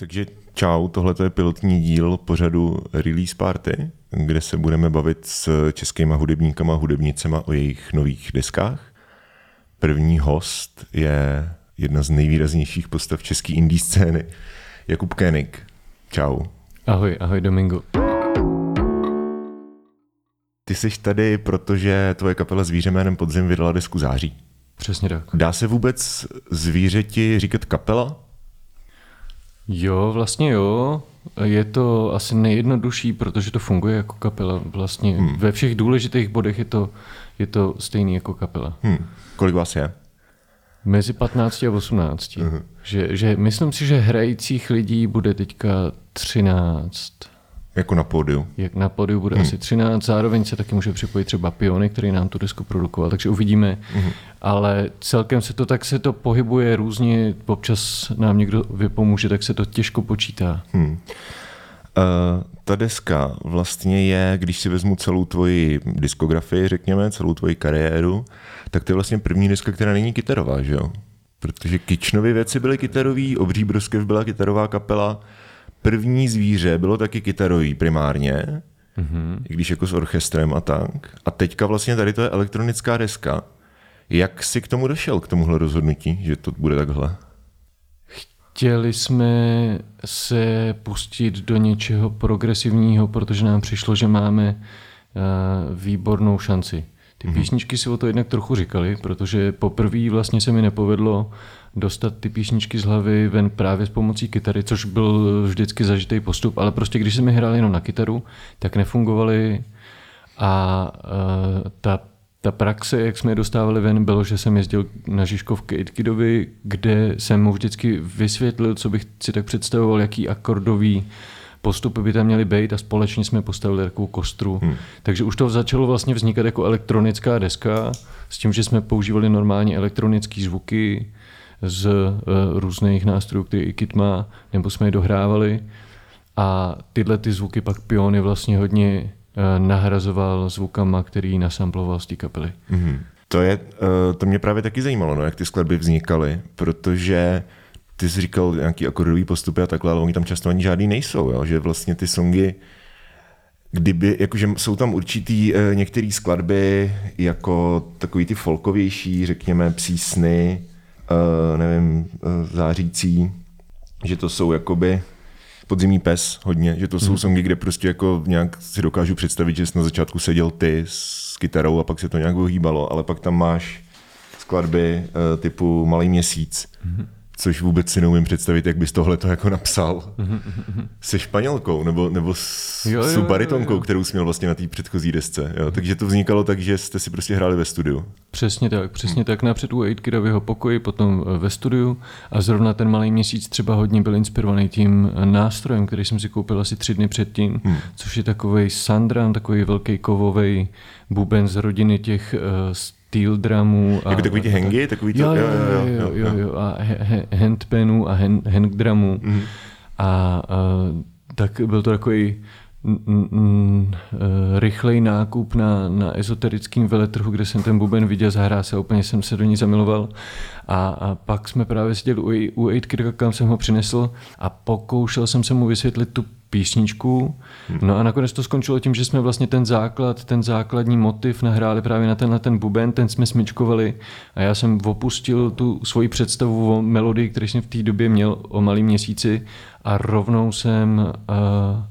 Takže čau, tohle je pilotní díl pořadu Release Party, kde se budeme bavit s českýma hudebníkama a hudebnicema o jejich nových deskách. První host je jedna z nejvýraznějších postav české indie scény, Jakub Koenig. Čau. Ahoj, ahoj Domingo. Ty jsi tady, protože tvoje kapela Zvíře jménem Podzim vydala desku Září. Přesně tak. Dá se vůbec zvířeti říkat kapela? Jo, vlastně jo. Je to asi nejjednodušší, protože to funguje jako kapela. Vlastně hmm. ve všech důležitých bodech je to, je to stejný jako kapela. Hmm. Kolik vás je? Mezi 15 a 18. Uh-huh. Že, že myslím si, že hrajících lidí bude teďka 13. Jako na pódiu. Jak na pódiu bude hmm. asi 13, zároveň se taky může připojit třeba Piony, který nám tu desku produkoval, takže uvidíme. Hmm. Ale celkem se to tak se to pohybuje různě, občas nám někdo vypomůže, tak se to těžko počítá. Hmm. Uh, ta deska vlastně je, když si vezmu celou tvoji diskografii, řekněme, celou tvoji kariéru, tak to je vlastně první deska, která není kytarová, že jo? Protože Kičnovy věci byly kytarový, Obří Broskev byla kytarová kapela, První zvíře bylo taky kytarový primárně, mm-hmm. i když jako s orchestrem a tak. A teďka vlastně tady to je elektronická deska. Jak jsi k tomu došel, k tomuhle rozhodnutí, že to bude takhle? Chtěli jsme se pustit do něčeho progresivního, protože nám přišlo, že máme uh, výbornou šanci. Ty mm-hmm. písničky si o to jednak trochu říkali, protože poprvé vlastně se mi nepovedlo dostat ty písničky z hlavy ven právě s pomocí kytary, což byl vždycky zažitý postup, ale prostě když jsme hráli jenom na kytaru, tak nefungovaly a uh, ta ta praxe, jak jsme je dostávali ven, bylo, že jsem jezdil na Žižkovky Itkidovi, kde jsem mu vždycky vysvětlil, co bych si tak představoval, jaký akordový postupy by tam měly být a společně jsme postavili takovou kostru. Hmm. Takže už to začalo vlastně vznikat jako elektronická deska s tím, že jsme používali normálně elektronické zvuky, z uh, různých nástrojů, který i Kit má, nebo jsme je dohrávali. A tyhle ty zvuky pak Piony vlastně hodně uh, nahrazoval zvukama, který nasamploval z té kapely. Mm-hmm. To, je, uh, to mě právě taky zajímalo, no, jak ty skladby vznikaly, protože ty jsi říkal nějaký akordový postupy a takhle, ale oni tam často ani žádný nejsou, jo? že vlastně ty songy, kdyby, jakože jsou tam určitý některé skladby jako takový ty folkovější, řekněme, psísny, uh, nevím, uh, zářící, že to jsou jakoby podzimní pes hodně, že to jsou mm. songy, kde prostě jako nějak si dokážu představit, že jsi na začátku seděl ty s kytarou a pak se to nějak ohýbalo, ale pak tam máš skladby uh, typu Malý měsíc, mm což vůbec si neumím představit, jak bys tohle to jako napsal. Se španělkou nebo, nebo s, jo, jo, s baritonkou, jo, jo. kterou jsi měl vlastně na té předchozí desce. Jo? Takže to vznikalo tak, že jste si prostě hráli ve studiu. Přesně tak, přesně hmm. tak. Napřed u Aidkida v jeho pokoji, potom eh, ve studiu a zrovna ten malý měsíc třeba hodně byl inspirovaný tím eh, nástrojem, který jsem si koupil asi tři dny předtím, hmm. což je takový Sandran, takový velký kovový buben z rodiny těch uh, steel drumů. A, jako takový ty hangy? Takový to, jo, jo, jo, jo, jo, jo, a handpanů a hang drumů. Mm. A, a tak byl to takový rychlej nákup na, na ezoterickém veletrhu, kde jsem ten buben viděl, zahrál se a úplně jsem se do ní zamiloval. A, a pak jsme právě seděli u, u 8 kam jsem ho přinesl a pokoušel jsem se mu vysvětlit tu písničku. No a nakonec to skončilo tím, že jsme vlastně ten základ, ten základní motiv nahráli právě na tenhle ten buben, ten jsme smyčkovali a já jsem opustil tu svoji představu o melodii, který jsem v té době měl o malý měsíci a rovnou jsem uh,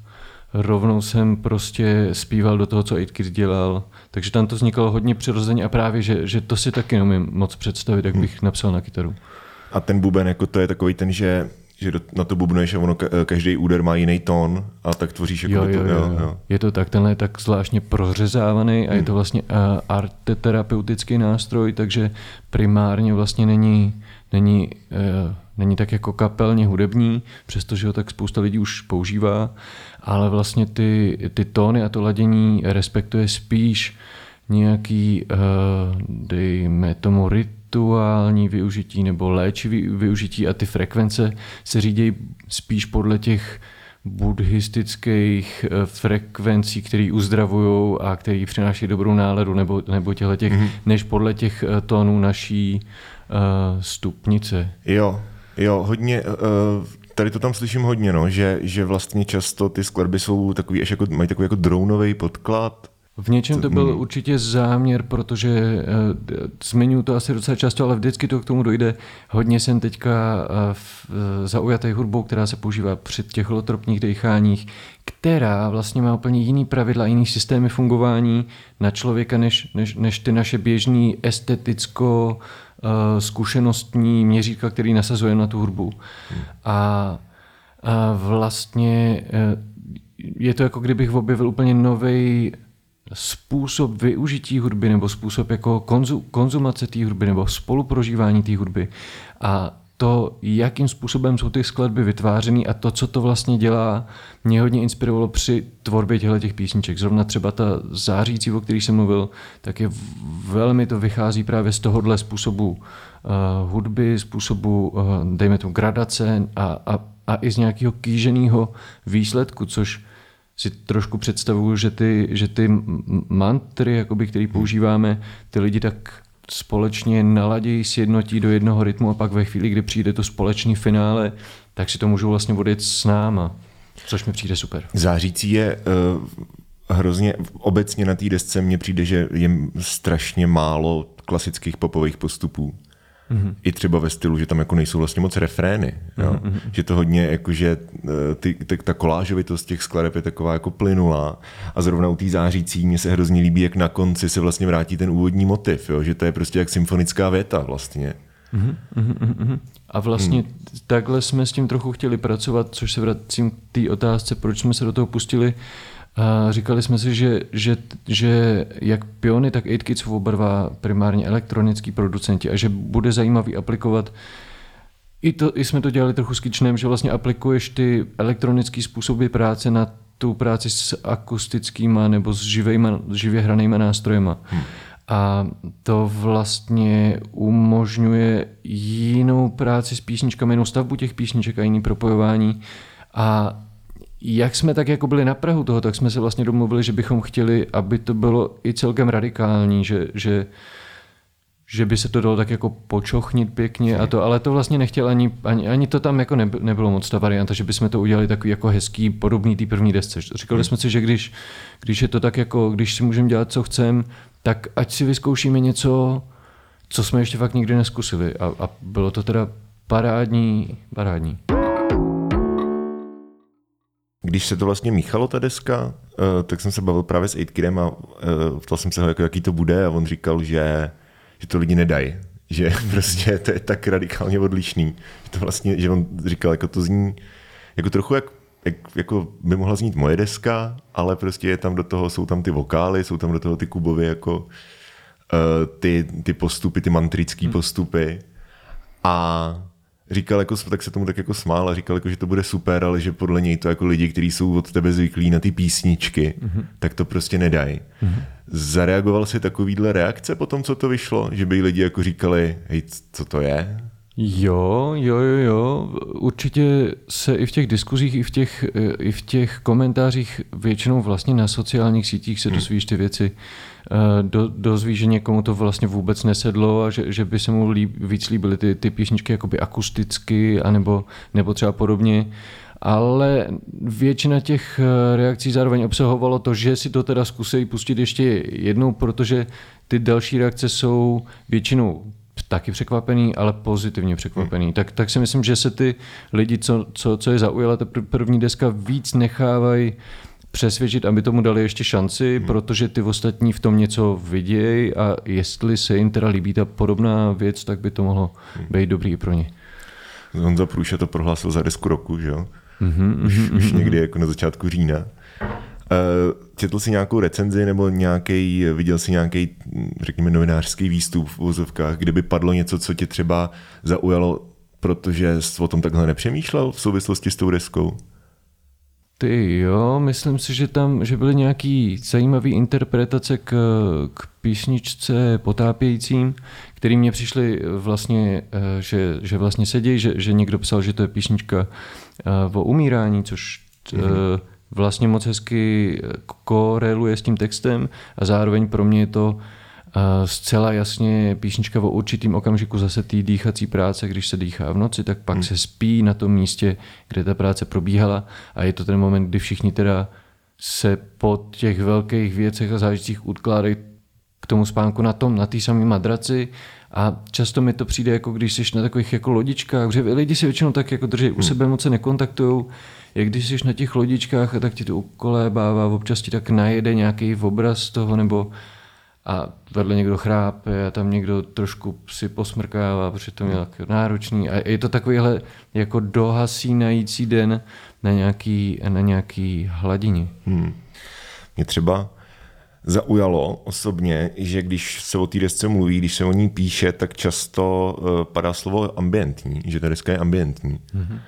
rovnou jsem prostě zpíval do toho, co 8 dělal. Takže tam to vznikalo hodně přirozeně a právě, že, že to si taky nemůžu moc představit, jak bych napsal na kytaru. A ten buben, jako to je takový ten, že že na to bubnuješ a ono každý úder má jiný tón a tak tvoříš jako jo, jo, jo, jo. jo. Je to tak, tenhle je tak zvláštně prořezávaný a hmm. je to vlastně uh, arteterapeutický nástroj, takže primárně vlastně není, není, uh, není tak jako kapelně hudební, přestože ho tak spousta lidí už používá, ale vlastně ty, ty tóny a to ladění respektuje spíš nějaký, uh, dejme tomu, rytm, rituální využití nebo léčivý využití a ty frekvence se řídí spíš podle těch buddhistických eh, frekvencí, které uzdravují a které přináší dobrou náladu, nebo, nebo těchto těch, mm-hmm. než podle těch eh, tónů naší uh, stupnice. Jo, jo, hodně uh, tady to tam slyším hodně, no, že, že vlastně často ty skladby jsou takový, až jako, mají takový jako dronový podklad, v něčem to byl hmm. určitě záměr, protože uh, zmiňuji to asi docela často, ale vždycky to k tomu dojde. Hodně jsem teďka uh, zaujatý hudbou, která se používá při těch holotropních decháních, která vlastně má úplně jiný pravidla, jiný systémy fungování na člověka, než, než, než ty naše běžný esteticko uh, zkušenostní měřítka, který nasazuje na tu hudbu. Hmm. A, a vlastně uh, je to jako kdybych objevil úplně nový způsob využití hudby nebo způsob jako konzu, konzumace té hudby nebo spoluprožívání té hudby a to, jakým způsobem jsou ty skladby vytvářeny a to, co to vlastně dělá, mě hodně inspirovalo při tvorbě těchto těch písniček. Zrovna třeba ta zářící, o který jsem mluvil, tak je velmi to vychází právě z tohohle způsobu uh, hudby, způsobu, uh, dejme tomu, gradace a, a, a i z nějakého kýženého výsledku, což si trošku představuju, že ty, že ty mantry, jakoby, který používáme, ty lidi tak společně naladí, sjednotí do jednoho rytmu a pak ve chvíli, kdy přijde to společný finále, tak si to můžou vlastně vodit s náma, což mi přijde super. Zářící je uh, hrozně, obecně na té desce mně přijde, že je strašně málo klasických popových postupů. Mm-hmm. I třeba ve stylu, že tam jako nejsou vlastně moc refrény. Jo? Mm-hmm. Že to hodně, jakože eh, ty, ty, ta kolážovitost těch skladeb je taková jako plynulá. A zrovna u té zářící mě se hrozně líbí, jak na konci se vlastně vrátí ten úvodní motiv. Jo? Že to je prostě jak symfonická věta vlastně. Mm-hmm. A vlastně mm. takhle jsme s tím trochu chtěli pracovat, což se vracím k té otázce, proč jsme se do toho pustili. A říkali jsme si, že, že, že jak Piony, tak 8 jsou oba dva primárně elektronický producenti a že bude zajímavý aplikovat i, to, I jsme to dělali trochu s Kitchenem, že vlastně aplikuješ ty elektronické způsoby práce na tu práci s akustickýma nebo s živejma, živě hranýma nástrojema. Hmm. A to vlastně umožňuje jinou práci s písničkami, jinou stavbu těch písniček a jiný propojování. A jak jsme tak jako byli na Prahu toho, tak jsme se vlastně domluvili, že bychom chtěli, aby to bylo i celkem radikální, že, že, že by se to dalo tak jako počochnit pěkně a to, ale to vlastně nechtěl ani, ani, ani to tam jako nebylo moc ta varianta, že bychom to udělali takový jako hezký, podobný té první desce. Říkali jsme si, že když, když je to tak jako, když si můžeme dělat, co chceme, tak ať si vyzkoušíme něco, co jsme ještě fakt nikdy neskusili a, a bylo to teda parádní, parádní. Když se to vlastně míchalo, ta deska, eh, tak jsem se bavil právě s Aidkidem a eh, ptal jsem se ho, jako, jaký to bude a on říkal, že, že to lidi nedají. Že prostě to je tak radikálně odlišný. Že to vlastně, že on říkal, jako to zní jako trochu jak, jak jako by mohla znít moje deska, ale prostě je tam do toho, jsou tam ty vokály, jsou tam do toho ty kubovy jako uh, ty, ty postupy, ty mantrické hmm. postupy. A říkal, jako, tak se tomu tak jako smál a říkal, jako, že to bude super, ale že podle něj to jako lidi, kteří jsou od tebe zvyklí na ty písničky, mm-hmm. tak to prostě nedají. Mm-hmm. Zareagoval si takovýhle reakce po tom, co to vyšlo? Že by lidi jako říkali, hej, co to je? Jo, jo, jo, jo. Určitě se i v těch diskuzích, i v těch, i v těch komentářích, většinou vlastně na sociálních sítích se hmm. dozvíš ty věci. Eh, do, dozví, že někomu to vlastně vůbec nesedlo a že, že by se mu líb, víc líbily ty, ty písničky jakoby akusticky anebo, nebo třeba podobně. Ale většina těch eh, reakcí zároveň obsahovalo to, že si to teda zkusí pustit ještě jednou, protože ty další reakce jsou většinou taky překvapený, ale pozitivně překvapený. Hmm. Tak, tak si myslím, že se ty lidi, co, co, co je zaujala ta první deska, víc nechávají přesvědčit, aby tomu dali ještě šanci, hmm. protože ty ostatní v tom něco vidějí a jestli se jim teda líbí ta podobná věc, tak by to mohlo hmm. být dobrý i pro ně. Honza Průša to prohlásil za desku roku, že jo? Mm-hmm, už, mm-hmm. už někdy jako na začátku října. Uh, četl jsi nějakou recenzi nebo nějaký, viděl jsi nějaký, řekněme, novinářský výstup v úzovkách, kde by padlo něco, co tě třeba zaujalo, protože jsi o tom takhle nepřemýšlel v souvislosti s tou deskou? Ty jo, myslím si, že tam že byly nějaký zajímavé interpretace k, k písničce Potápějícím, který mě přišli vlastně, eh, že, že vlastně sedí, že, že někdo psal, že to je písnička eh, o umírání, což mm-hmm. Vlastně moc hezky koreluje s tím textem a zároveň pro mě je to zcela jasně písnička o určitým okamžiku zase té dýchací práce, když se dýchá v noci, tak pak hmm. se spí na tom místě, kde ta práce probíhala a je to ten moment, kdy všichni teda se po těch velkých věcech a zážitcích utkládají k tomu spánku na tom, na té samé madraci a často mi to přijde, jako když jsi na takových jako lodičkách, že lidi si většinou tak jako drží u hmm. sebe, moc se nekontaktují, jak když jsi na těch lodičkách, tak ti to ukolébává, občas ti tak najede nějaký obraz toho, nebo a vedle někdo chrápe a tam někdo trošku si posmrkává, protože to je náročný. A je to takovýhle jako dohasínající den na nějaký, na nějaký hladině. Hmm. Mě třeba zaujalo osobně, že když se o té desce mluví, když se o ní píše, tak často uh, padá slovo ambientní, že ta deska je ambientní. Mm-hmm.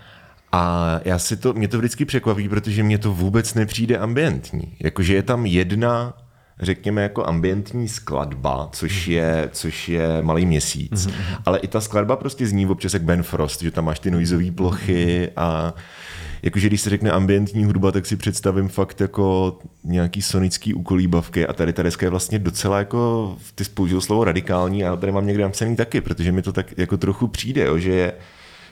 A já si to, mě to vždycky překvapí, protože mě to vůbec nepřijde ambientní. Jakože je tam jedna řekněme, jako ambientní skladba, což mhm. je, což je malý měsíc. Mm-hmm. Ale i ta skladba prostě zní občas jak Ben Frost, že tam máš ty noizové plochy a jakože když se řekne ambientní hudba, tak si představím fakt jako nějaký sonický ukolíbavky a tady ta deska je vlastně docela jako, ty spoužil slovo radikální a tady mám někde napsaný taky, protože mi to tak jako trochu přijde, jo, že je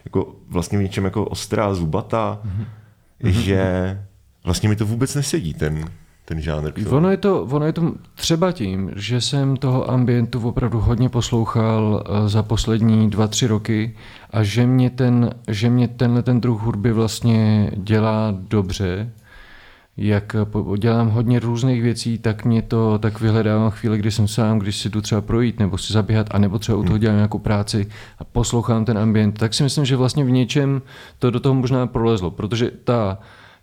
jako vlastně v něčem jako ostrá, zubatá, mm-hmm. že vlastně mi to vůbec nesedí ten, ten žánr. Ono je, to, ono je to třeba tím, že jsem toho ambientu opravdu hodně poslouchal eh, za poslední dva, tři roky a že mě, ten, že mě tenhle ten druh hudby vlastně dělá dobře. Jak dělám hodně různých věcí, tak mě to tak vyhledávám chvíli, kdy jsem sám, když si jdu třeba projít nebo si zaběhat, anebo třeba u toho hmm. dělám nějakou práci a poslouchám ten ambient, tak si myslím, že vlastně v něčem to do toho možná prolezlo, protože ta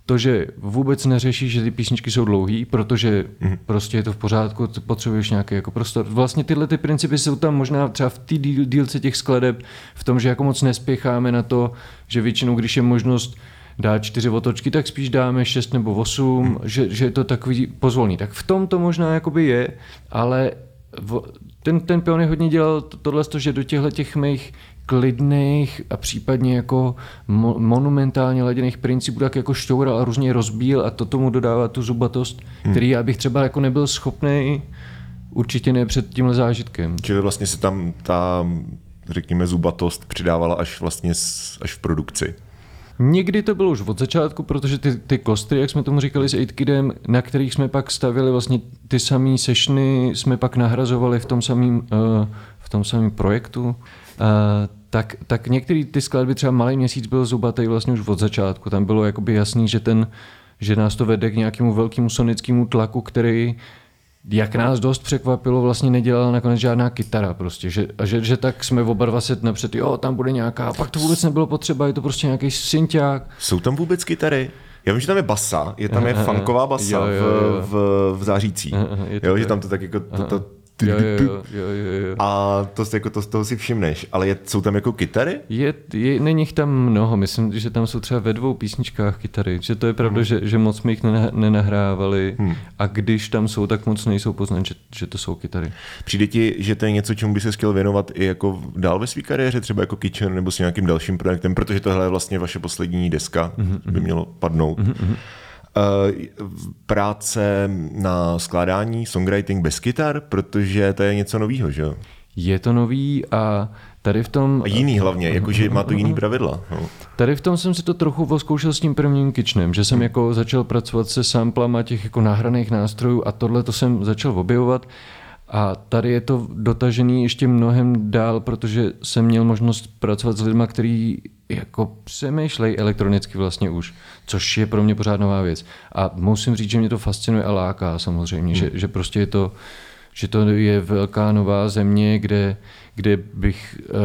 to, že vůbec neřeší, že ty písničky jsou dlouhé, protože mm. prostě je to v pořádku, potřebuješ nějaký jako prostor. Vlastně tyhle ty principy jsou tam možná třeba v té díl, dílce těch skladeb, v tom, že jako moc nespěcháme na to, že většinou, když je možnost dát čtyři otočky, tak spíš dáme šest nebo osm, mm. že, že je to takový pozvolný. Tak v tom to možná jakoby je, ale v, ten, ten Piony hodně dělal tohle, že do těchto těch mých klidných a případně jako mo- monumentálně laděných principů tak jako šťoural a různě rozbíl a to tomu dodává tu zubatost, hmm. který já bych třeba jako nebyl schopný určitě ne před tímhle zážitkem. Čili vlastně se tam ta, řekněme, zubatost přidávala až vlastně až v produkci. Někdy to bylo už od začátku, protože ty, ty kostry, jak jsme tomu říkali s 8 na kterých jsme pak stavili vlastně ty samé sešny, jsme pak nahrazovali v tom samém uh, v tom samém projektu. Uh, tak, tak některé ty skladby, třeba Malý měsíc byl zubatý vlastně už od začátku. Tam bylo jakoby jasný, že, ten, že nás to vede k nějakému velkému sonickému tlaku, který jak nás dost překvapilo, vlastně nedělala nakonec žádná kytara prostě, že, a že, že tak jsme oba dva set napřed, jo, tam bude nějaká, a pak to vůbec nebylo potřeba, je to prostě nějaký synťák. Jsou tam vůbec kytary? Já vím, že tam je basa, je tam je funková basa jo, jo, jo. V, v, v zářící. Jo, že tam to tak jako, to, to, Jo, jo, jo, jo, jo. A to, jako, to toho si všimneš. Ale je, jsou tam jako kytary? Je, je, není jich tam mnoho. Myslím, že tam jsou třeba ve dvou písničkách kytary. Že to je pravda, hmm. že, že moc jsme jich nenahrávali. Hmm. A když tam jsou, tak moc nejsou poznat, že, že to jsou kytary. Přijde ti, že to je něco, čemu by se chtěl věnovat i jako dál ve své kariéře, třeba jako Kitchen nebo s nějakým dalším projektem, protože tohle je vlastně vaše poslední deska, hmm. by mělo padnout. Hmm. Eh, práce na skládání, songwriting bez kytar, protože to je něco novýho, že jo? Je to nový a tady v tom... A jiný hlavně, jakože má to jiný pravidla. No. Tady v tom jsem si to trochu voskoušel s tím prvním kitchenem, že jsem jako začal pracovat se samplama těch jako nahraných nástrojů a tohle to jsem začal objevovat a tady je to dotažený ještě mnohem dál, protože jsem měl možnost pracovat s lidmi, kteří jako přemýšlej elektronicky vlastně už, což je pro mě pořád nová věc. A musím říct, že mě to fascinuje a láká samozřejmě, hmm. že, že prostě je to, že to je velká nová země, kde, kde bych uh,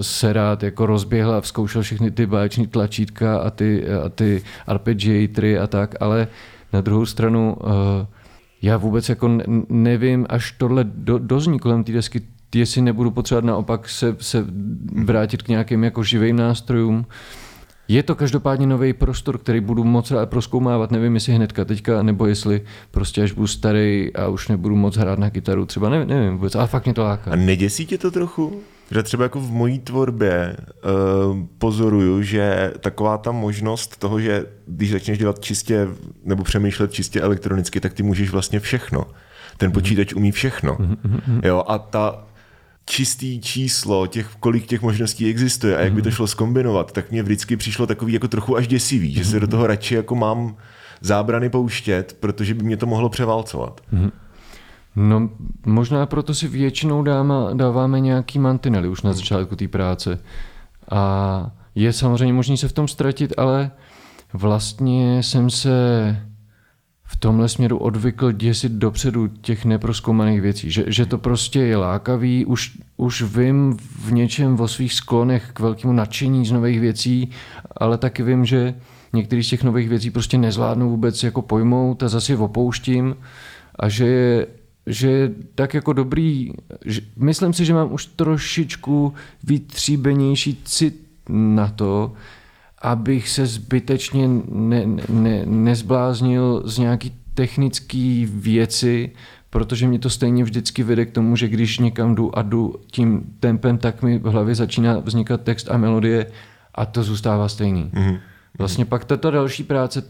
se rád jako rozběhl a zkoušel všechny ty báječní tlačítka a ty, a ty arpeggiatory a tak, ale na druhou stranu uh, já vůbec jako nevím, až tohle do, dozní kolem té desky, jestli nebudu potřebovat naopak se, se vrátit k nějakým jako živým nástrojům. Je to každopádně nový prostor, který budu moc rád proskoumávat, nevím jestli hnedka teďka, nebo jestli prostě až budu starý a už nebudu moc hrát na kytaru, třeba nevím, nevím vůbec, ale fakt mě to láká. A neděsí tě to trochu? Že třeba jako v mojí tvorbě uh, pozoruju, že taková ta možnost toho, že když začneš dělat čistě nebo přemýšlet čistě elektronicky, tak ty můžeš vlastně všechno ten počítač umí všechno. Jo, a ta čistý číslo těch, kolik těch možností existuje a jak by to šlo skombinovat, tak mě vždycky přišlo takový jako trochu až děsivý, že se do toho radši jako mám zábrany pouštět, protože by mě to mohlo převálcovat. No, možná proto si většinou dáma, dáváme nějaký mantinely už na začátku té práce. A je samozřejmě možný se v tom ztratit, ale vlastně jsem se v tomhle směru odvykl děsit dopředu těch neproskoumaných věcí. Že, že to prostě je lákavý, už, už vím v něčem o svých sklonech k velkému nadšení z nových věcí, ale taky vím, že některý z těch nových věcí prostě nezvládnu vůbec jako pojmout a zase opouštím a že je, že je tak jako dobrý, že, myslím si, že mám už trošičku vytříbenější cit na to, abych se zbytečně ne, ne, nezbláznil z nějaký technické věci, protože mě to stejně vždycky vede k tomu, že když někam jdu a jdu tím tempem, tak mi v hlavě začíná vznikat text a melodie a to zůstává stejný. Mm-hmm. Vlastně pak tato další práce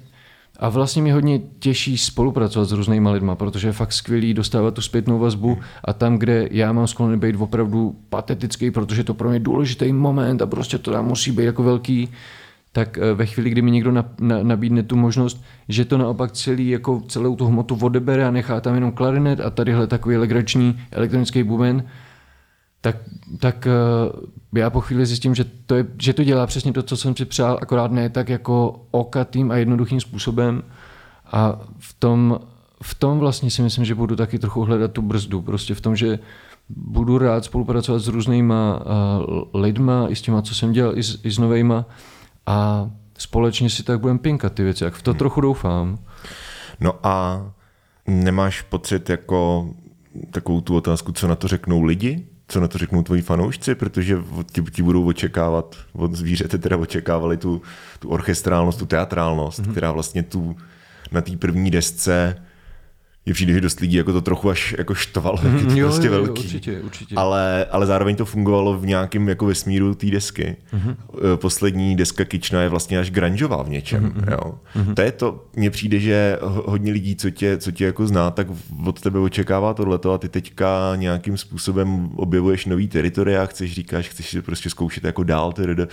a vlastně mě hodně těší spolupracovat s různýma lidma, protože je fakt skvělý dostávat tu zpětnou vazbu a tam, kde já mám sklony být opravdu patetický, protože to pro mě je důležitý moment a prostě to tam musí být jako velký, tak eh, ve chvíli, kdy mi někdo nabídne tu možnost, že to naopak celý, jako celou tu hmotu odebere a nechá tam jenom klarinet a tadyhle takový legrační elektronický buben, tak, tak eh, já po chvíli zjistím, že to, je, že to dělá přesně to, co jsem si přál, akorát ne tak jako okatým a jednoduchým způsobem. A v tom, v tom vlastně si myslím, že budu taky trochu hledat tu brzdu. Prostě v tom, že budu rád spolupracovat s různýma uh, lidma, i s těma, co jsem dělal, i s, i s novejma a společně si tak budeme pinkat ty věci. Jak v to hmm. trochu doufám. No a nemáš pocit jako takovou tu otázku, co na to řeknou lidi? co na to řeknou tvoji fanoušci, protože ti, ti budou očekávat, od zvířete teda očekávali tu, tu orchestrálnost, tu teatrálnost, mm-hmm. která vlastně tu na té první desce je přijde, že dost lidí jako to trochu až jako štvalo, mm, je to jo, prostě jo, velký. Určitě, určitě. Ale, ale zároveň to fungovalo v nějakém jako vesmíru té desky. Mm-hmm. Poslední deska Kična je vlastně až granžová v něčem. Mm-hmm. Jo. Mm-hmm. To je to, mně přijde, že hodně lidí, co tě, co tě jako zná, tak od tebe očekává tohleto a ty teďka nějakým způsobem objevuješ nový teritoria, chceš, říkáš, chceš si prostě zkoušet jako dál. Tedy.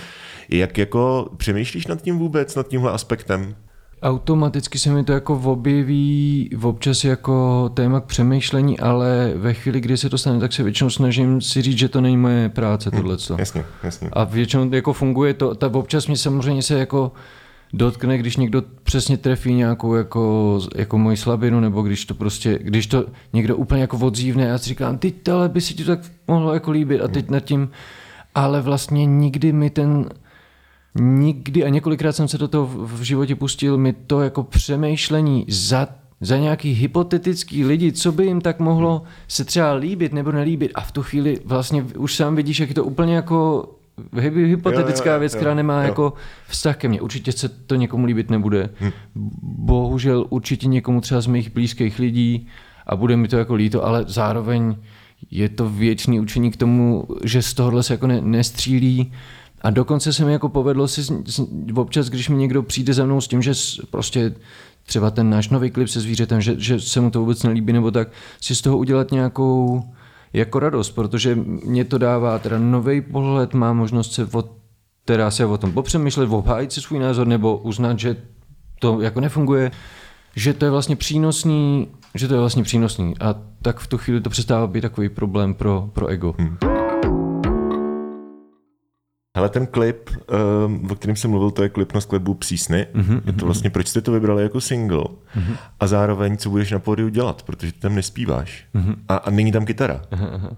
Jak jako přemýšlíš nad tím vůbec, nad tímhle aspektem? Automaticky se mi to jako objeví občas jako téma k přemýšlení, ale ve chvíli, kdy se to stane, tak se většinou snažím si říct, že to není moje práce, hm, tohle. Jasně, jasně. A většinou jako funguje to, tak občas mě samozřejmě se jako dotkne, když někdo přesně trefí nějakou jako, jako moji slabinu, nebo když to prostě, když to někdo úplně jako odzívne a já si říkám, ty ale by si ti to tak mohlo jako líbit a teď nad tím, ale vlastně nikdy mi ten nikdy a několikrát jsem se do toho v životě pustil, mi to jako přemýšlení za, za nějaký hypotetický lidi, co by jim tak mohlo se třeba líbit nebo nelíbit a v tu chvíli vlastně už sám vidíš, jak je to úplně jako hypotetická jo, jo, věc, jo, která nemá jo. jako vztah ke mně. Určitě se to někomu líbit nebude. Hm. Bohužel určitě někomu třeba z mých blízkých lidí a bude mi to jako líto, ale zároveň je to věčný učení k tomu, že z tohohle se jako ne, nestřílí a dokonce se mi jako povedlo si občas, když mi někdo přijde za mnou s tím, že prostě třeba ten náš nový klip se zvířetem, že, že se mu to vůbec nelíbí, nebo tak, si z toho udělat nějakou jako radost, protože mě to dává teda nový pohled, má možnost se o, teda se o tom popřemýšlet, obhájit si svůj názor, nebo uznat, že to jako nefunguje, že to je vlastně přínosný, že to je vlastně přínosný a tak v tu chvíli to přestává být takový problém pro, pro ego. Hmm. Hele, ten klip, um, o kterém jsem mluvil, to je klip na skladbu Psísny. Mm-hmm, je to vlastně, proč jste to vybrali jako single mm-hmm. a zároveň, co budeš na pódiu dělat, protože ty tam nespíváš mm-hmm. a, a není tam kytara. Aha,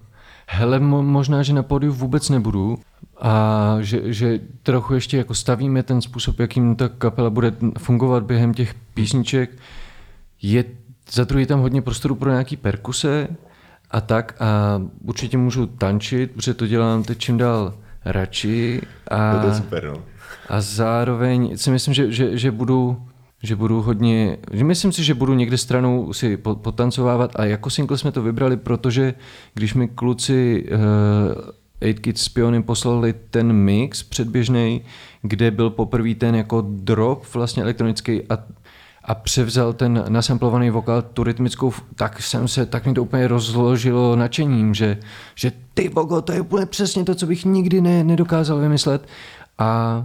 Hele, mo- možná, že na pódiu vůbec nebudu a že, že trochu ještě jako stavíme ten způsob, jakým ta kapela bude fungovat během těch písniček. Je za druhý tam hodně prostoru pro nějaký perkuse a tak a určitě můžu tančit, protože to dělám teď čím dál radši. A, to je super, no. A zároveň si myslím, že, že, že budu že budu hodně, že myslím si, že budu někde stranou si potancovávat a jako single jsme to vybrali, protože když mi kluci uh, Eight Kids s poslali ten mix předběžný, kde byl poprvé ten jako drop vlastně elektronický a, a převzal ten nasamplovaný vokál, tu rytmickou, tak jsem se, tak mi to úplně rozložilo nadšením, že, že ty bogo, to je úplně přesně to, co bych nikdy ne, nedokázal vymyslet. A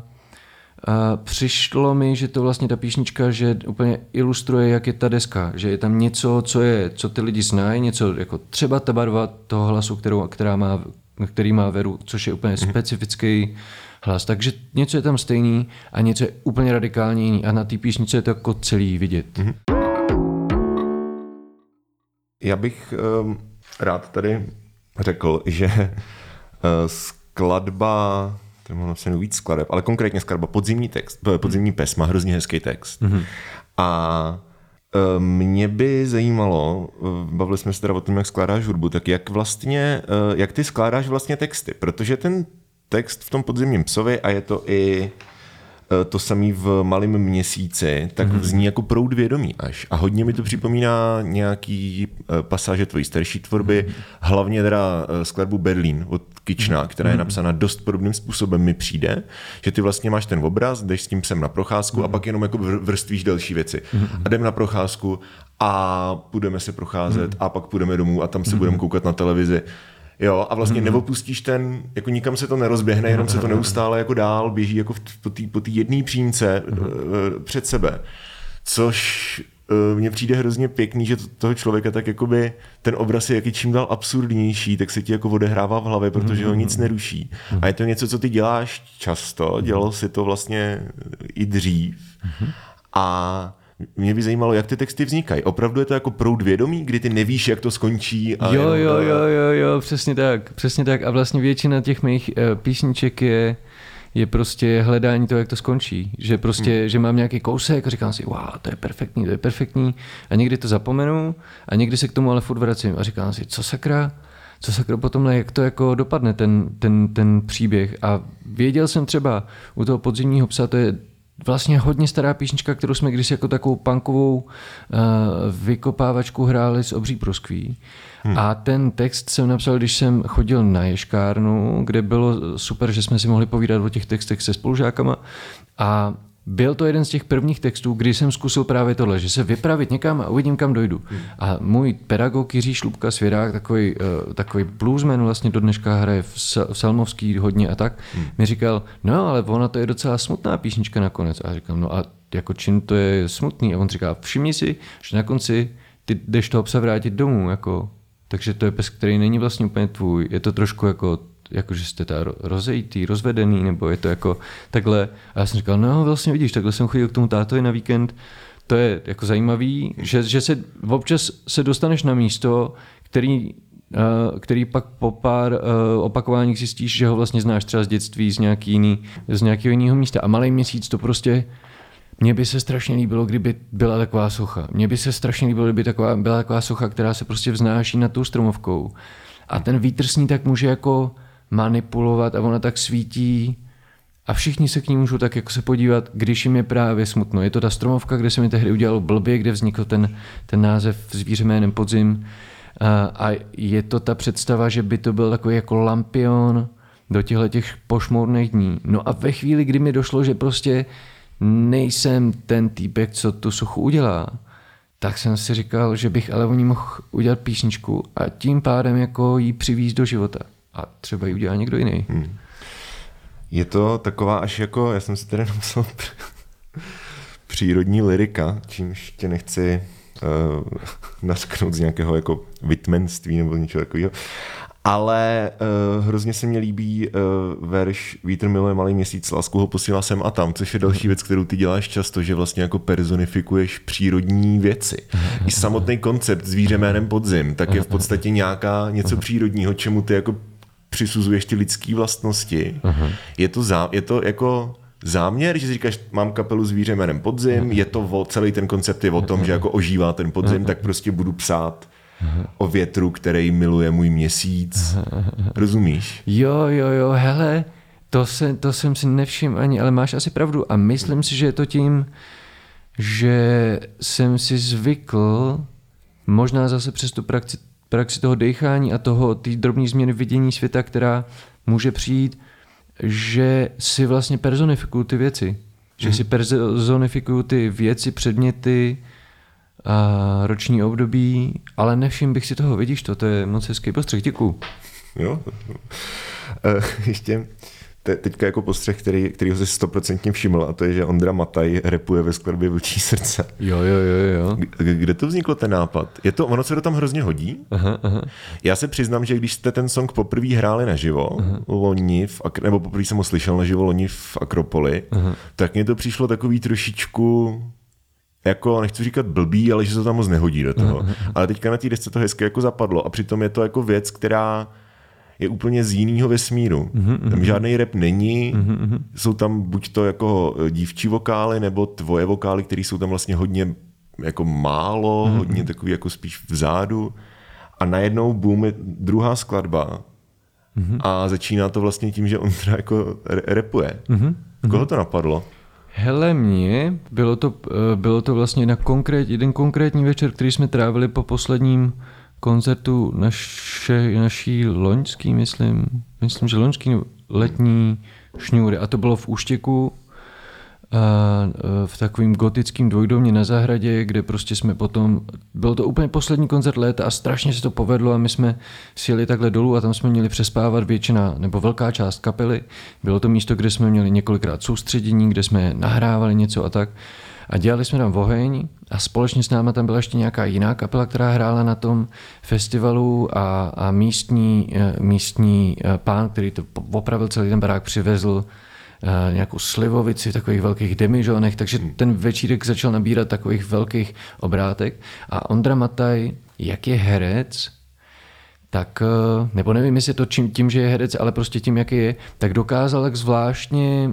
a přišlo mi, že to vlastně ta píšnička, že úplně ilustruje, jak je ta deska, že je tam něco, co je, co ty lidi znají, něco jako třeba ta barva toho hlasu, kterou, která má, který má Veru, což je úplně mm-hmm. specifický hlas. Takže něco je tam stejný a něco je úplně radikálně jiný a na té píšnice je to jako celý vidět. Mm-hmm. Já bych um, rád tady řekl, že uh, skladba to mohlo se víc skladeb, ale konkrétně skladba Podzimní text, eh, Podzimní pes má hrozně hezký text. Mm-hmm. A eh, mě by zajímalo, bavili jsme se teda o tom, jak skládáš hudbu, tak jak vlastně, jak ty skládáš vlastně texty, protože ten text v tom podzimním psovi a je to i Eh, to samý v malém měsíci, tak mm-hmm. vzní jako proud vědomí až. A hodně mi to připomíná nějaký eh, pasáže tvojí starší tvorby, mm-hmm. hlavně teda eh, skladbu Berlín od Kična, mm-hmm. která je mhm. napsána dost podobným způsobem mi přijde, že ty vlastně máš ten obraz, jdeš s tím sem na procházku mm-hmm. a mhm. pak jenom jako vrstvíš další věci. Mm-hmm. A jdem na procházku a budeme se procházet mm-hmm. a pak půjdeme domů a tam se mm-hmm. budeme koukat na televizi. Jo, a vlastně mm-hmm. neopustíš ten, jako nikam se to nerozběhne, jenom se to neustále jako dál běží jako po té po jedné přímce mm-hmm. před sebe. Což uh, mně přijde hrozně pěkný, že to, toho člověka tak jakoby ten obraz je jaký čím dál absurdnější, tak se ti jako odehrává v hlavě, protože mm-hmm. ho nic neruší. Mm-hmm. A je to něco, co ty děláš často, dělal si to vlastně i dřív. Mm-hmm. A mě by zajímalo, jak ty texty vznikají. Opravdu je to jako proud vědomí, kdy ty nevíš, jak to skončí? A jo, jo, jo, jo, jo, přesně tak, přesně tak. A vlastně většina těch mých uh, písniček je, je prostě hledání toho, jak to skončí. Že prostě, hmm. že mám nějaký kousek a říkám si, wow, to je perfektní, to je perfektní. A někdy to zapomenu a někdy se k tomu ale furt vracím a říkám si, co sakra, co sakra potom, jak to jako dopadne ten, ten, ten příběh. A věděl jsem třeba u toho podzimního psa, to je vlastně hodně stará písnička, kterou jsme když jako takovou punkovou uh, vykopávačku hráli s obří proskví. Hmm. A ten text jsem napsal, když jsem chodil na ješkárnu, kde bylo super, že jsme si mohli povídat o těch textech se spolužákama. A byl to jeden z těch prvních textů, kdy jsem zkusil právě tohle, že se vypravit někam a uvidím, kam dojdu. Hmm. A můj pedagog Jiří Šlupka Svěrák, takový, uh, takový bluesman, vlastně do dneška hraje v, Salmovský hodně a tak, hmm. mi říkal, no ale ona to je docela smutná písnička nakonec. A říkám, no a jako čím to je smutný? A on říká, všimni si, že na konci ty jdeš toho psa vrátit domů, jako. Takže to je pes, který není vlastně úplně tvůj. Je to trošku jako jako že jste ta rozejtý, rozvedený, nebo je to jako takhle. A já jsem říkal, no vlastně vidíš, takhle jsem chodil k tomu tátovi na víkend, to je jako zajímavý, že, že se občas se dostaneš na místo, který Uh, který pak po pár uh, opakováních zjistíš, že ho vlastně znáš třeba z dětství, z, nějaký jiný, z nějakého jiného místa. A malý měsíc to prostě mně by se strašně líbilo, kdyby byla taková socha. Mně by se strašně líbilo, kdyby taková, byla taková socha, která se prostě vznáší nad tou stromovkou. A ten vítr s ní tak může jako manipulovat a ona tak svítí a všichni se k ní můžou tak jako se podívat, když jim je právě smutno. Je to ta stromovka, kde se mi tehdy udělalo blbě, kde vznikl ten, ten název zvíře jménem Podzim. A, a je to ta představa, že by to byl takový jako lampion do těchto těch pošmourných dní. No a ve chvíli, kdy mi došlo, že prostě nejsem ten týpek, co tu suchu udělá, tak jsem si říkal, že bych ale o ní mohl udělat písničku a tím pádem jako jí přivízt do života a třeba ji udělá někdo jiný. Hmm. Je to taková až jako, já jsem si tady napsal přírodní lirika, čímž tě nechci uh, nasknout z nějakého jako vitmenství nebo něčeho takového. Ale uh, hrozně se mi líbí uh, verš Vítr miluje malý měsíc, lásku ho posílá sem a tam, což je další věc, kterou ty děláš často, že vlastně jako personifikuješ přírodní věci. I samotný koncept zvíře jménem podzim, tak je v podstatě nějaká něco přírodního, čemu ty jako přisuzuješ ty lidské vlastnosti. Uh-huh. Je, to zá, je to jako záměr, že si říkáš, mám kapelu zvíře jménem Podzim, uh-huh. je to o, celý ten koncept je o tom, uh-huh. že jako ožívá ten podzim, uh-huh. tak prostě budu psát uh-huh. o větru, který miluje můj měsíc. Uh-huh. Rozumíš? Jo, jo, jo, hele, to, se, to jsem si nevšiml ani, ale máš asi pravdu a myslím si, že je to tím, že jsem si zvykl možná zase přes tu praxi praxi toho dechání a toho, ty drobné změny vidění světa, která může přijít, že si vlastně personifikuju ty věci. Že si personifikuju ty věci, předměty, a roční období, ale nevšim bych si toho, vidíš to, to je moc hezký postřeh, děkuju. Jo, ještě te, teďka jako postřeh, který, který ho si stoprocentně všiml, a to je, že Ondra Mataj repuje ve skladbě Vlčí srdce. Jo, jo, jo, jo. Kde to vzniklo ten nápad? Je to, ono se to tam hrozně hodí. Aha, aha. Já se přiznám, že když jste ten song poprvé hráli naživo, aha. loni, v, nebo poprvé jsem ho slyšel naživo loni v Akropoli, aha. tak mně to přišlo takový trošičku jako, nechci říkat blbý, ale že se to tam moc nehodí do toho. Ale teďka na té desce to hezky jako zapadlo a přitom je to jako věc, která je úplně z jiného vesmíru. Mm-hmm. Tam žádný rap není, mm-hmm. jsou tam buď to jako dívčí vokály, nebo tvoje vokály, které jsou tam vlastně hodně jako málo, mm-hmm. hodně takový jako spíš vzadu. A najednou boom je druhá skladba mm-hmm. a začíná to vlastně tím, že on teda jako repuje. Mm-hmm. Koho to napadlo? Hele, mě bylo to, eh, bylo to vlastně na konkrét, jeden konkrétní večer, který jsme trávili po posledním koncertu naše, naší loňský, myslím, myslím, že loňský letní šňůry. A to bylo v Úštěku, v takovým gotickým dvojdomě na zahradě, kde prostě jsme potom, byl to úplně poslední koncert léta a strašně se to povedlo a my jsme sjeli takhle dolů a tam jsme měli přespávat většina nebo velká část kapely. Bylo to místo, kde jsme měli několikrát soustředění, kde jsme nahrávali něco a tak. A dělali jsme tam oheň a společně s náma tam byla ještě nějaká jiná kapela, která hrála na tom festivalu a, a místní, eh, místní eh, pán, který to opravil celý ten barák, přivezl eh, nějakou slivovici v takových velkých demižonech, takže ten večírek začal nabírat takových velkých obrátek. A Ondra Mataj, jak je herec, tak, nebo nevím, jestli to tím, tím, že je herec, ale prostě tím, jaký je, tak dokázal tak zvláštně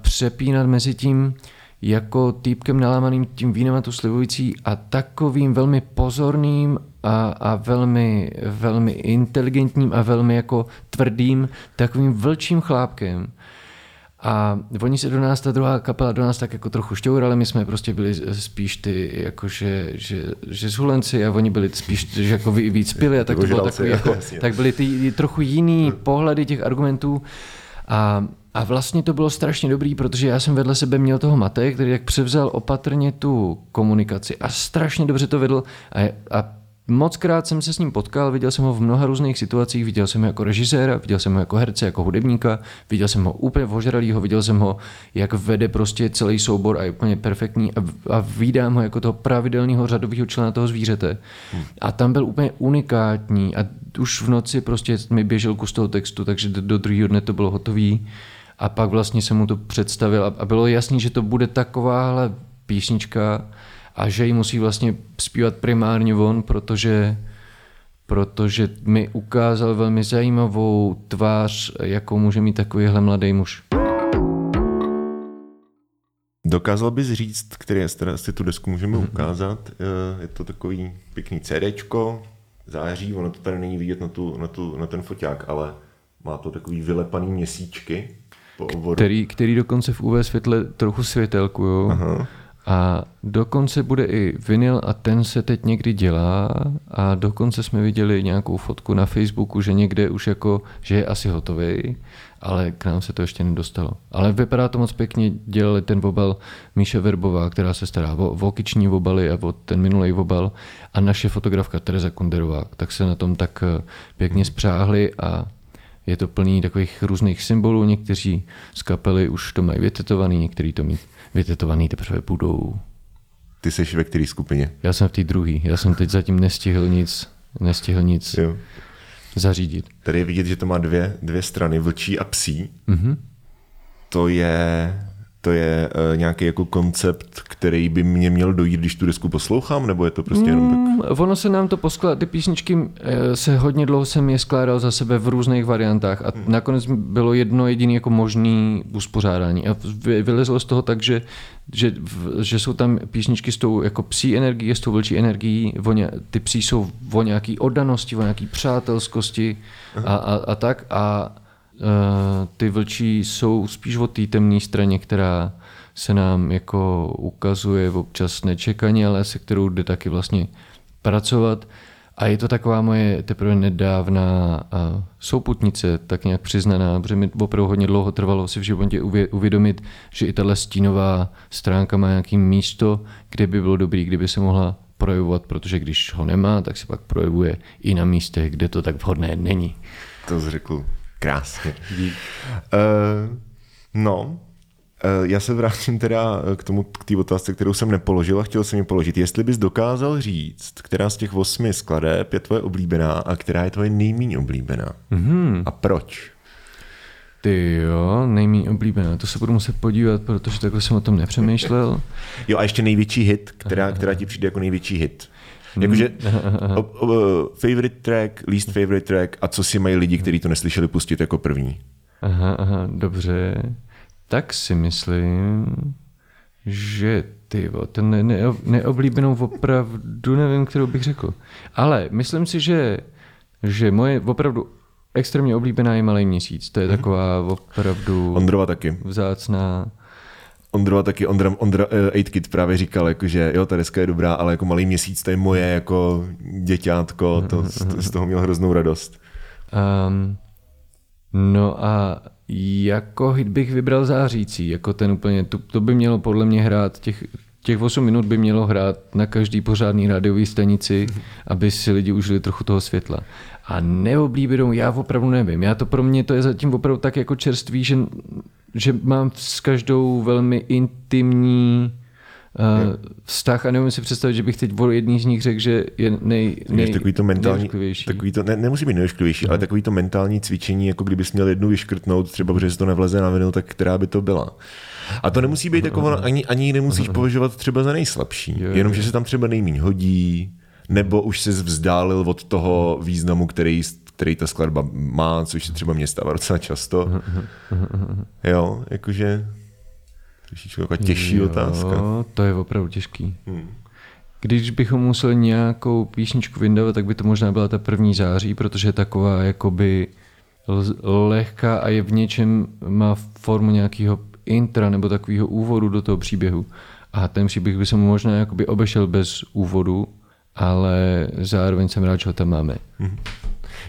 přepínat mezi tím, jako týpkem nalámaným tím vínem a tu slivující a takovým velmi pozorným a, a velmi, velmi inteligentním a velmi jako tvrdým, takovým vlčím chlápkem. A oni se do nás, ta druhá kapela do nás tak jako trochu šťourali, my jsme prostě byli spíš ty, jakože, že, že zhulenci a oni byli spíš, že jako víc pili a tak to bylo takový, jako, tak byly ty trochu jiný pohledy těch argumentů. A a vlastně to bylo strašně dobrý, protože já jsem vedle sebe měl toho Mate, který jak převzal opatrně tu komunikaci a strašně dobře to vedl a, a Moc krát jsem se s ním potkal, viděl jsem ho v mnoha různých situacích, viděl jsem ho jako režiséra, viděl jsem ho jako herce, jako hudebníka, viděl jsem ho úplně vožralýho, viděl jsem ho, jak vede prostě celý soubor a je úplně perfektní a, a vídám ho jako toho pravidelného řadového člena toho zvířete. Hmm. A tam byl úplně unikátní a už v noci prostě mi běžel kus toho textu, takže do, do druhého dne to bylo hotový a pak vlastně jsem mu to představil a bylo jasný, že to bude takováhle písnička a že ji musí vlastně zpívat primárně on, protože protože mi ukázal velmi zajímavou tvář, jakou může mít takovýhle mladý muž. Dokázal bys říct, který si tu desku můžeme mm-hmm. ukázat? Eh, je to takový pěkný CDčko, září, ono to tady není vidět na, tu, na, tu, na ten foťák, ale má to takový vylepaný měsíčky po Který, který dokonce v UV světle trochu světelku, Aha. A dokonce bude i vinyl a ten se teď někdy dělá a dokonce jsme viděli nějakou fotku na Facebooku, že někde už jako, že je asi hotový, ale k nám se to ještě nedostalo. Ale vypadá to moc pěkně, dělali ten vobal Míše Verbová, která se stará o, o kiční vobaly a o ten minulý vobal a naše fotografka Tereza Kunderová, tak se na tom tak eh, pěkně spřáhli a je to plný takových různých symbolů, někteří z kapely už to mají vytetovaný, někteří to mít vytetovaný teprve budou. Ty jsi ve které skupině? Já jsem v té druhé. Já jsem teď zatím nestihl nic, nestihl nic jo. zařídit. Tady je vidět, že to má dvě, dvě strany, vlčí a psí. Mm-hmm. To je to je uh, nějaký jako koncept, který by mě měl dojít, když tu desku poslouchám, nebo je to prostě jenom tak? Mm, ono se nám to poskládá, ty písničky eh, se hodně dlouho jsem je skládal za sebe v různých variantách a hmm. nakonec bylo jedno jediné jako možný uspořádání a vylezlo z toho tak, že, že, že jsou tam písničky s tou jako psí energií, s tou vlčí energií, ně, ty psí jsou o nějaký oddanosti, o nějaký přátelskosti a, a, a tak a ty vlčí jsou spíš o té temné straně, která se nám jako ukazuje občas nečekaně, ale se kterou jde taky vlastně pracovat. A je to taková moje teprve nedávná uh, souputnice, tak nějak přiznaná, protože mi opravdu hodně dlouho trvalo si v životě uvědomit, že i tahle stínová stránka má nějaký místo, kde by bylo dobrý, kdyby se mohla projevovat, protože když ho nemá, tak se pak projevuje i na místech, kde to tak vhodné není. To jsi řekl krásně. Uh, no, Eh, já se vrátím teda eh, k tomu, k té otázce, kterou jsem nepoložil a chtěl jsem ji položit. Jestli bys dokázal říct, která z těch osmi skladeb je tvoje oblíbená a která je tvoje nejméně oblíbená? Mm-hmm. A proč? Ty jo, nejméně oblíbená. To se budu muset podívat, protože takhle jsem o tom nepřemýšlel. jo a ještě největší hit, která, která ti přijde jako největší hit. Jakože o, o, favorite track, least favorite track a co si mají lidi, kteří to neslyšeli pustit jako první. Aha, aha, dobře tak si myslím, že ty, ten ne, ne, neoblíbenou opravdu nevím, kterou bych řekl. Ale myslím si, že, že moje opravdu extrémně oblíbená je Malý měsíc. To je mhm. taková opravdu Ondrova taky. vzácná. Ondrova taky, Ondra, Ondra uh, eh, 8 Kid právě říkal, jako, že jo, ta deska je dobrá, ale jako malý měsíc, to je moje jako děťátko, to, to z toho měl hroznou radost. Um, no a jako hit bych vybral zářící, jako ten úplně, to, to by mělo podle mě hrát, těch, těch 8 minut by mělo hrát na každý pořádný rádiový stanici, aby si lidi užili trochu toho světla. A neoblíbenou, já opravdu nevím. Já to pro mě, to je zatím opravdu tak jako čerstvý, že, že mám s každou velmi intimní uh, vztah a nevím si představit, že bych teď o jedný z nich řekl, že je nej, nej, takový to mentální, takový to, ne, nemusí být nejošklivější, no. ale takový to mentální cvičení, jako kdybys měl jednu vyškrtnout, třeba protože se to nevleze na vinu, tak která by to byla. A to nemusí být jako, ani, ani nemusíš považovat třeba za nejslabší, jo, jenom že se tam třeba nejmíň hodí, nebo už se vzdálil od toho významu, který, který ta skladba má, což se třeba mě stává docela často. Jo, jakože Trošičku jako těžší jo, otázka. to je opravdu těžký. Hmm. Když bychom museli nějakou písničku vyndávat, tak by to možná byla ta první září, protože je taková jakoby lehká a je v něčem, má formu nějakého intra nebo takového úvodu do toho příběhu. A ten příběh by se mu možná jakoby obešel bez úvodu, ale zároveň jsem rád, že ho tam máme. Hmm.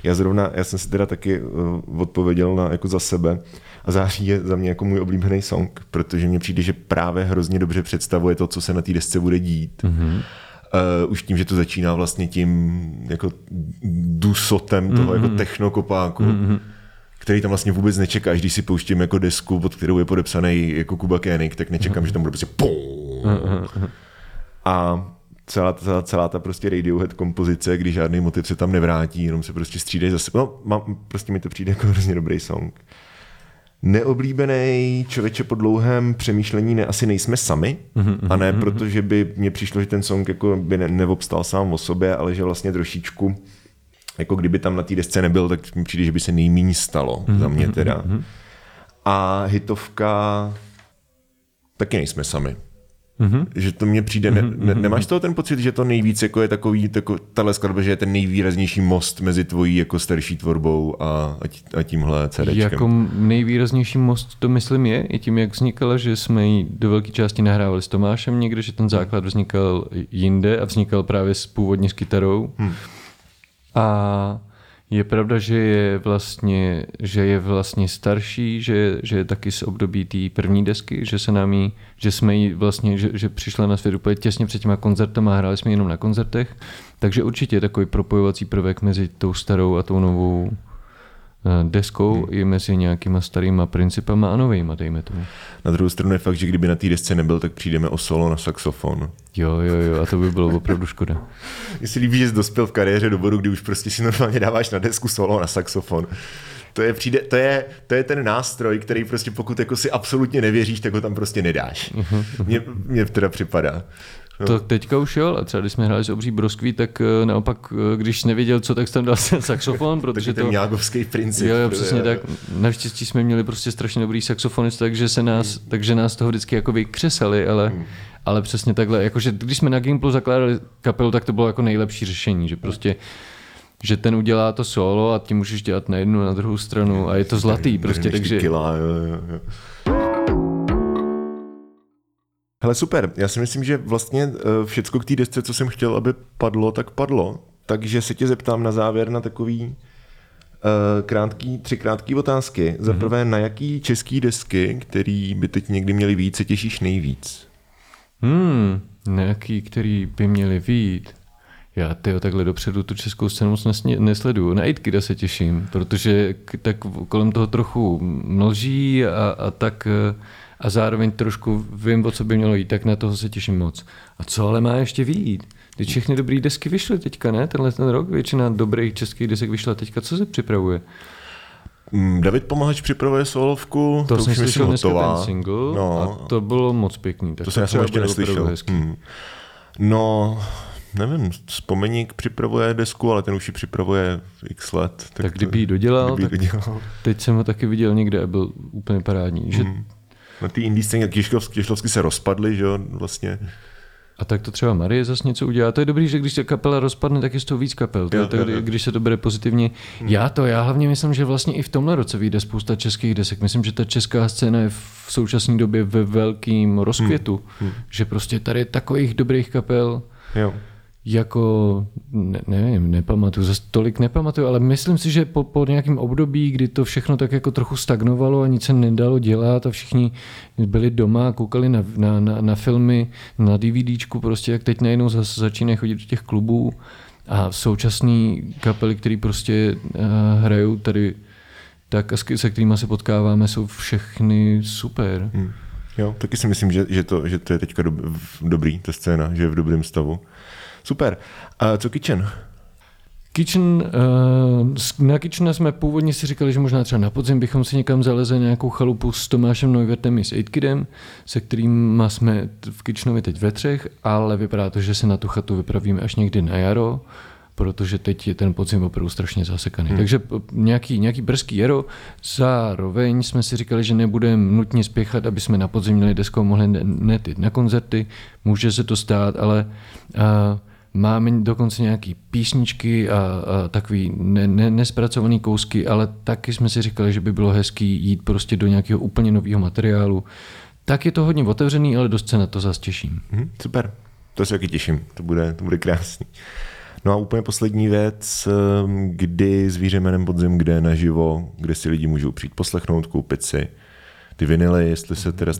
Já zrovna, já jsem si teda taky uh, odpověděl na, jako za sebe a září je za mě jako můj oblíbený song, protože mně přijde, že právě hrozně dobře představuje to, co se na té desce bude dít. Mm-hmm. Uh, už tím, že to začíná vlastně tím jako dusotem toho mm-hmm. jako technokopáku, mm-hmm. který tam vlastně vůbec nečekáš, když si pouštím jako desku, pod kterou je podepsaný jako Kuba Koenig, tak nečekám, mm-hmm. že tam bude prostě pum. Mm-hmm. A celá, celá, celá ta prostě Radiohead kompozice, kdy žádný motiv se tam nevrátí, jenom se prostě střídají zase. No, mám, prostě mi to přijde jako hrozně dobrý song. Neoblíbený člověče po dlouhém přemýšlení ne, asi nejsme sami, mm-hmm, a ne mm-hmm. proto, že by mně přišlo, že ten song jako by ne, neobstal sám o sobě, ale že vlastně trošičku, jako kdyby tam na té desce nebyl, tak mi přijde, že by se nejméně stalo, mm-hmm, za mě teda. Mm-hmm. A hitovka taky nejsme sami. Mm-hmm. Že to mně přijde, ne, ne, nemáš toho ten pocit, že to nejvíc jako je takový, tako, tahle skladba, že je ten nejvýraznější most mezi tvojí jako starší tvorbou a, a tímhle CDčkem? Jako nejvýraznější most to myslím je, i tím, jak vznikala, že jsme ji do velké části nahrávali s Tomášem někde, že ten základ vznikal jinde a vznikal právě s původně s kytarou. Hmm. A je pravda, že je vlastně, že je vlastně starší, že, že je taky z období té první desky, že se nám jí, že jsme jí vlastně, že, že přišla na svět úplně těsně před těma koncertama a hráli jsme jenom na koncertech. Takže určitě je takový propojovací prvek mezi tou starou a tou novou deskou hmm. i mezi nějakýma starýma principama a novýma, dejme tomu. Na druhou stranu je fakt, že kdyby na té desce nebyl, tak přijdeme o solo na saxofon. Jo, jo, jo, a to by bylo opravdu škoda. Mně se líbí, že jsi dospěl v kariéře do bodu, kdy už prostě si normálně dáváš na desku solo na saxofon. To je, přijde, to, je, to je ten nástroj, který prostě pokud jako si absolutně nevěříš, tak ho tam prostě nedáš. Mhm, mhm. Mně, mně teda připadá. To teďka už jo, a třeba když jsme hráli s obří broskví, tak eh, naopak, eh, když nevěděl co, tak jsem dal ten saxofon, protože to... nějakovský princip. Jo, jo, přesně tak. Naštěstí jsme měli prostě strašně dobrý saxofonist, takže, se nás, hmm. takže nás toho vždycky jako vykřesali, ale, hmm. ale přesně takhle, jakože když jsme na Gimplu zakládali kapelu, tak to bylo jako nejlepší řešení, že prostě že ten udělá to solo a tím můžeš dělat na jednu, na druhou stranu a je to zlatý prostě, takže... Kila, jo, jo, jo. Hele, super. Já si myslím, že vlastně eh, všecko k té desce, co jsem chtěl, aby padlo, tak padlo. takže se tě zeptám na závěr na takový uh, krátký, tři krátké otázky. Za Mhm. prvé, na jaký český desky, který by teď někdy měli víc, se těšíš nejvíc? Hmm, nějaký, který by měli vít. Já tyjo, takhle dopředu tu českou scénu moc nesně- nesleduju. Na Aitkida se těším, protože k- tak kolem toho trochu mlží a, a tak eh, a zároveň trošku vím, o co by mělo jít, tak na toho se těším moc. A co ale má ještě vít? Ty všechny dobrý desky vyšly teďka, ne? Tenhle ten rok většina dobrých českých desek vyšla teďka. Co se připravuje? Mm, David Pomahač připravuje solovku, To, to, jsem už myslím slyšel dneska hotová. ten single no, a to bylo moc pěkný. Tak to jsem já jsem třeba ještě neslyšel. Hezký. Hmm. No, nevím, Vzpomeník připravuje desku, ale ten už ji připravuje x let. Tak kdyby ji dodělal, kdyby tak- dodělal. Teď jsem ho taky viděl někde a byl úplně parádní. Že, Hmm. Na té indie scéně Kišlovsky se rozpadly, že jo, vlastně. a tak to třeba Marie zase něco udělá. To je dobrý, že když se kapela rozpadne, tak je z toho víc kapel. To je jo. když se to bere pozitivně. Já to, já hlavně myslím, že vlastně i v tomhle roce vyjde spousta českých desek. Myslím, že ta česká scéna je v současné době ve velkým rozkvětu. Že prostě tady je takových dobrých kapel, Jo. Jako, ne, nevím, nepamatuju, zase tolik nepamatuju, ale myslím si, že po, po nějakém období, kdy to všechno tak jako trochu stagnovalo a nic se nedalo dělat a všichni byli doma a koukali na, na, na, na filmy, na DVDčku prostě, jak teď najednou zase začínají chodit do těch klubů a současný kapely, který prostě uh, hrajou tady tak se kterými se potkáváme, jsou všechny super. Hm. Jo, taky si myslím, že, že, to, že to je teďka dob, dobrý, ta scéna, že je v dobrém stavu. Super. A co Kitchen? Kitchen, uh, na Kitchena jsme původně si říkali, že možná třeba na podzim bychom si někam zalezli nějakou chalupu s Tomášem Neuwertem i s Aitkidem, se kterým jsme v Kitchenovi teď ve třech, ale vypadá to, že se na tu chatu vypravíme až někdy na jaro, protože teď je ten podzim opravdu strašně zasekaný. Hmm. Takže p- nějaký, nějaký brzký jaro. Zároveň jsme si říkali, že nebudeme nutně spěchat, aby jsme na podzim měli deskou mohli ne- net jít na koncerty. Může se to stát, ale uh, Máme dokonce nějaký písničky a, a takový ne, ne, nespracovaný kousky, ale taky jsme si říkali, že by bylo hezký jít prostě do nějakého úplně nového materiálu. Tak je to hodně otevřený, ale dost se na to zase těším. Hm, super. To se taky těším. To bude, to bude krásný. No a úplně poslední věc, ehm, kdy zvíře jménem podzim, kde naživo, kde si lidi můžou přijít poslechnout, koupit si ty vinily, jestli se teda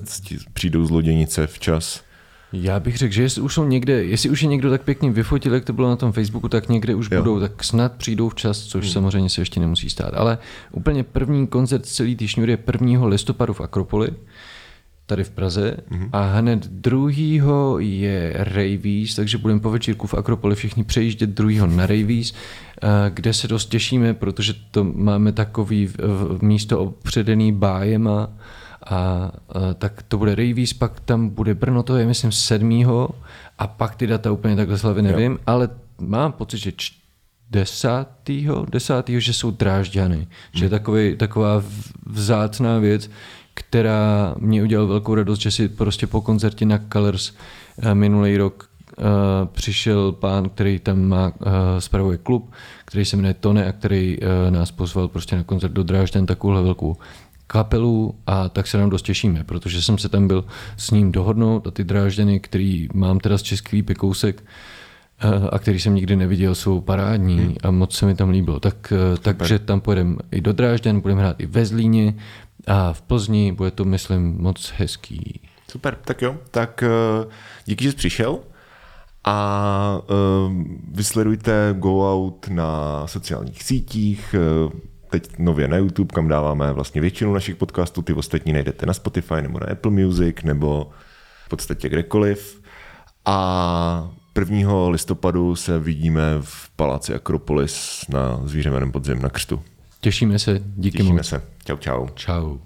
přijdou z loděnice včas. Já bych řekl, že jestli už jsou někde, jestli už je někdo tak pěkně vyfotil, jak to bylo na tom Facebooku, tak někde už Jo. budou, tak snad přijdou včas, což hmm. samozřejmě se ještě nemusí stát. Ale úplně první koncert celý té šňůry je 1. listopadu v Akropoli, tady v Praze. Mm-hmm. A hned druhýho je Ravies, takže budeme po večírku v Akropoli všichni přejíždět druhýho na Ravies, eh, kde se dost těšíme, protože to máme takový místo opředený bájema, a, a tak to bude Ravies, pak tam bude Brno, to je myslím 7. a pak ty data úplně takhle slavy nevím, jo. ale mám pocit, že č- desátýho, desátýho, že jsou drážďany, že je takový, taková vzácná věc, která mě udělala velkou radost, že si prostě po koncertě na Colors eh, minulý rok eh, přišel pán, který tam má, uh, spravuje klub, který se jmenuje Tone a který uh, nás pozval prostě na koncert do Drážďan takovouhle velkou kapelu a tak se nám dost těšíme, protože jsem se tam byl s ním dohodnout a ty Drážďany, který mám teda z Český lípy kousek, eh, a který jsem nikdy neviděl, jsou parádní hmm. a moc se mi tam líbilo. Tak, eh, takže tam pojedeme i do Drážďan, budeme hrát i ve Zlíně a v Plzni, bude to, myslím, moc hezký. Super, tak jo. Tak eh, díky, že jsi přišel a vysledujte Go Out na sociálních sítích, teď nově na YouTube, kam dáváme vlastně většinu našich podcastů, ty ostatní najdete na Spotify nebo na Apple Music nebo v podstatě kdekoliv. A 1. listopadu se vidíme v paláci Akropolis na zvíře jménem podzim na křtu. Těšíme se, díky Těšíme moc. se. Čau, čau. Čau.